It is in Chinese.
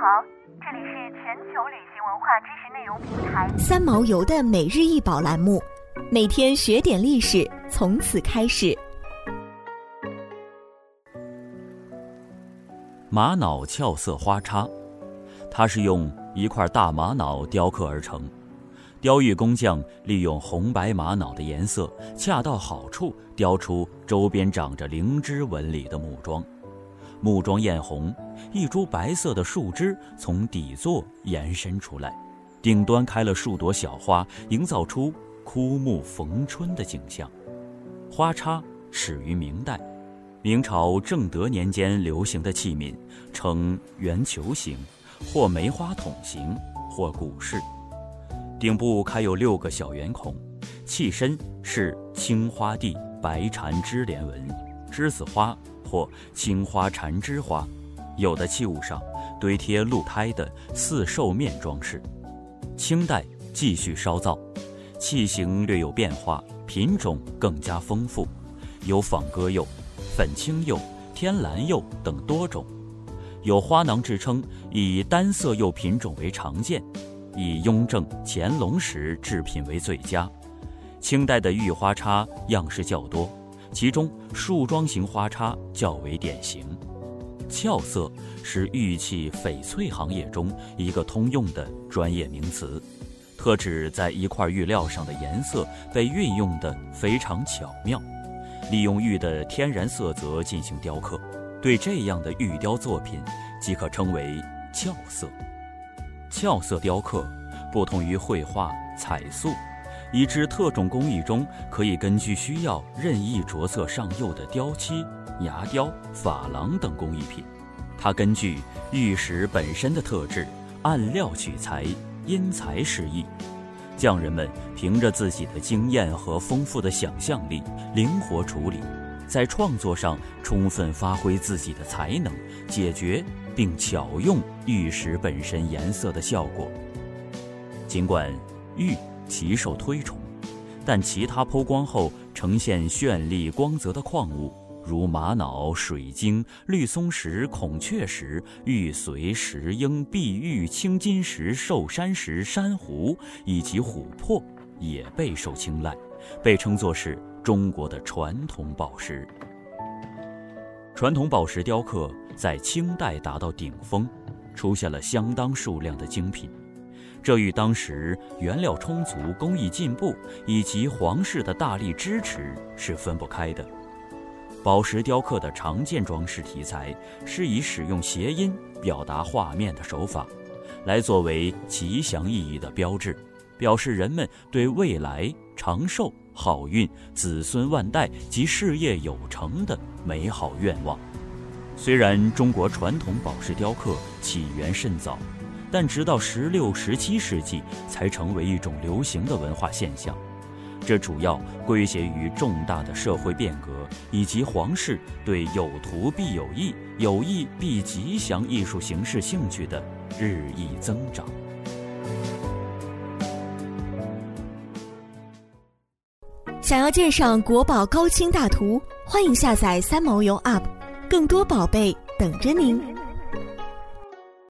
好，这里是全球旅行文化知识内容平台三毛游的每日一宝栏目，每天学点历史，从此开始。玛瑙俏色花叉，它是用一块大玛瑙雕刻而成。雕玉工匠利用红白玛瑙的颜色恰到好处，雕出周边长着灵芝纹理的木桩。木桩艳红，一株白色的树枝从底座延伸出来，顶端开了数朵小花，营造出枯木逢春的景象。花叉始于明代，明朝正德年间流行的器皿，呈圆球形，或梅花筒形，或鼓式。顶部开有六个小圆孔，器身是青花地白缠枝莲纹，栀子花或青花缠枝花，有的器物上堆贴鹿胎的四兽面装饰。清代继续烧造，器型略有变化，品种更加丰富，有仿鸽釉、粉青釉、天蓝釉等多种，有花囊之称，以单色釉品种为常见。以雍正、乾隆时制品为最佳。清代的玉花叉样式较多，其中树桩形花叉较为典型。俏色是玉器翡翠行业中一个通用的专业名词，特指在一块玉料上的颜色被运用得非常巧妙，利用玉的天然色泽进行雕刻。对这样的玉雕作品，即可称为俏色。俏色雕刻不同于绘画、彩塑，以致特种工艺中可以根据需要任意着色上釉的雕漆、牙雕、珐琅等工艺品。它根据玉石本身的特质，按料取材，因材施艺。匠人们凭着自己的经验和丰富的想象力，灵活处理，在创作上充分发挥自己的才能，解决。并巧用玉石本身颜色的效果。尽管玉极受推崇，但其他抛光后呈现绚丽光泽的矿物，如玛瑙、水晶、绿松石、孔雀石、玉髓、石英、碧玉、青金石、寿山石、珊瑚以及琥珀，也备受青睐，被称作是中国的传统宝石。传统宝石雕刻在清代达到顶峰，出现了相当数量的精品，这与当时原料充足、工艺进步以及皇室的大力支持是分不开的。宝石雕刻的常见装饰题材是以使用谐音表达画面的手法，来作为吉祥意义的标志，表示人们对未来长寿。好运、子孙万代及事业有成的美好愿望。虽然中国传统宝石雕刻起源甚早，但直到十六、十七世纪才成为一种流行的文化现象。这主要归结于重大的社会变革以及皇室对有图必有意、有意必吉祥艺术形式兴趣的日益增长。想要鉴赏国宝高清大图，欢迎下载三毛游 App，更多宝贝等着您。